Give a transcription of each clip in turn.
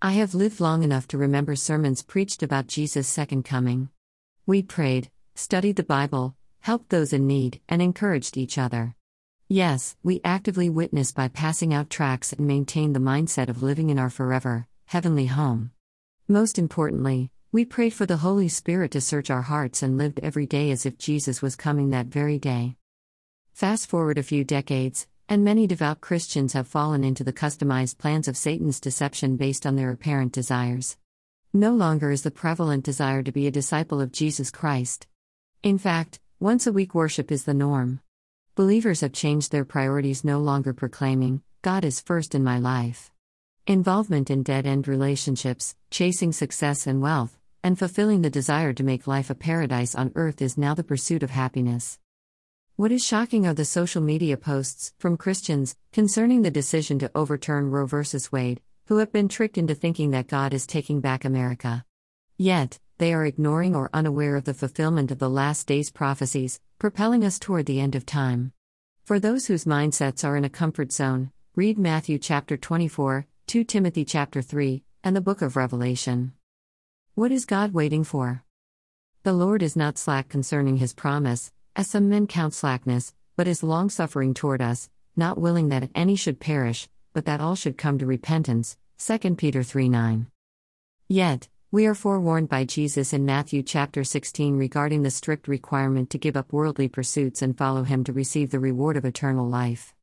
I have lived long enough to remember sermons preached about Jesus' second coming. We prayed, studied the Bible, helped those in need, and encouraged each other. Yes, we actively witnessed by passing out tracts and maintained the mindset of living in our forever, heavenly home. Most importantly, we prayed for the Holy Spirit to search our hearts and lived every day as if Jesus was coming that very day. Fast forward a few decades, and many devout Christians have fallen into the customized plans of Satan's deception based on their apparent desires. No longer is the prevalent desire to be a disciple of Jesus Christ. In fact, once a week worship is the norm. Believers have changed their priorities, no longer proclaiming, God is first in my life. Involvement in dead end relationships, chasing success and wealth, and fulfilling the desire to make life a paradise on earth is now the pursuit of happiness. What is shocking are the social media posts from Christians concerning the decision to overturn Roe v. Wade, who have been tricked into thinking that God is taking back America. Yet, they are ignoring or unaware of the fulfillment of the last days prophecies, propelling us toward the end of time. For those whose mindsets are in a comfort zone, read Matthew chapter 24, 2 Timothy chapter 3, and the book of Revelation. What is God waiting for? The Lord is not slack concerning his promise, as some men count slackness, but is long suffering toward us, not willing that any should perish, but that all should come to repentance. 2 Peter 3 9. Yet, we are forewarned by Jesus in Matthew chapter 16 regarding the strict requirement to give up worldly pursuits and follow him to receive the reward of eternal life.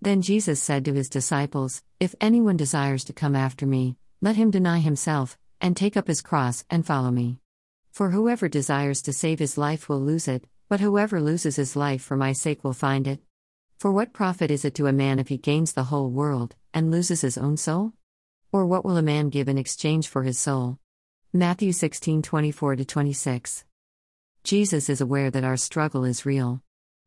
Then Jesus said to his disciples, If anyone desires to come after me, let him deny himself, and take up his cross, and follow me. For whoever desires to save his life will lose it, but whoever loses his life for my sake will find it. For what profit is it to a man if he gains the whole world, and loses his own soul? Or what will a man give in exchange for his soul? Matthew 16 24 26. Jesus is aware that our struggle is real.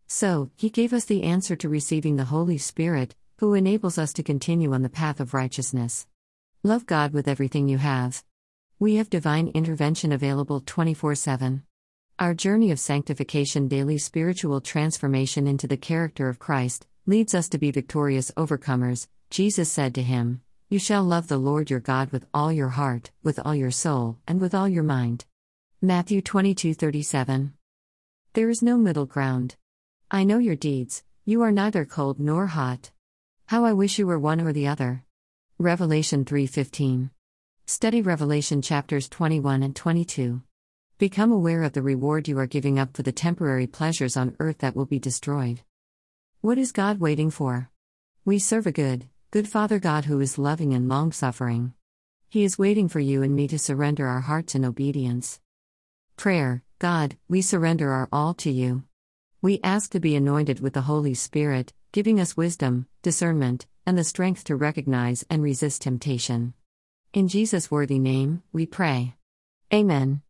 So, he gave us the answer to receiving the Holy Spirit, who enables us to continue on the path of righteousness. Love God with everything you have. We have divine intervention available 24 7. Our journey of sanctification, daily spiritual transformation into the character of Christ, leads us to be victorious overcomers. Jesus said to him, You shall love the Lord your God with all your heart, with all your soul, and with all your mind. Matthew 22:37. There is no middle ground. I know your deeds, you are neither cold nor hot. How I wish you were one or the other. Revelation 3:15. Study Revelation chapters 21 and 22. Become aware of the reward you are giving up for the temporary pleasures on earth that will be destroyed. What is God waiting for? We serve a good, good Father God who is loving and long suffering. He is waiting for you and me to surrender our hearts in obedience. Prayer God, we surrender our all to you. We ask to be anointed with the Holy Spirit, giving us wisdom, discernment, and the strength to recognize and resist temptation. In Jesus' worthy name, we pray. Amen.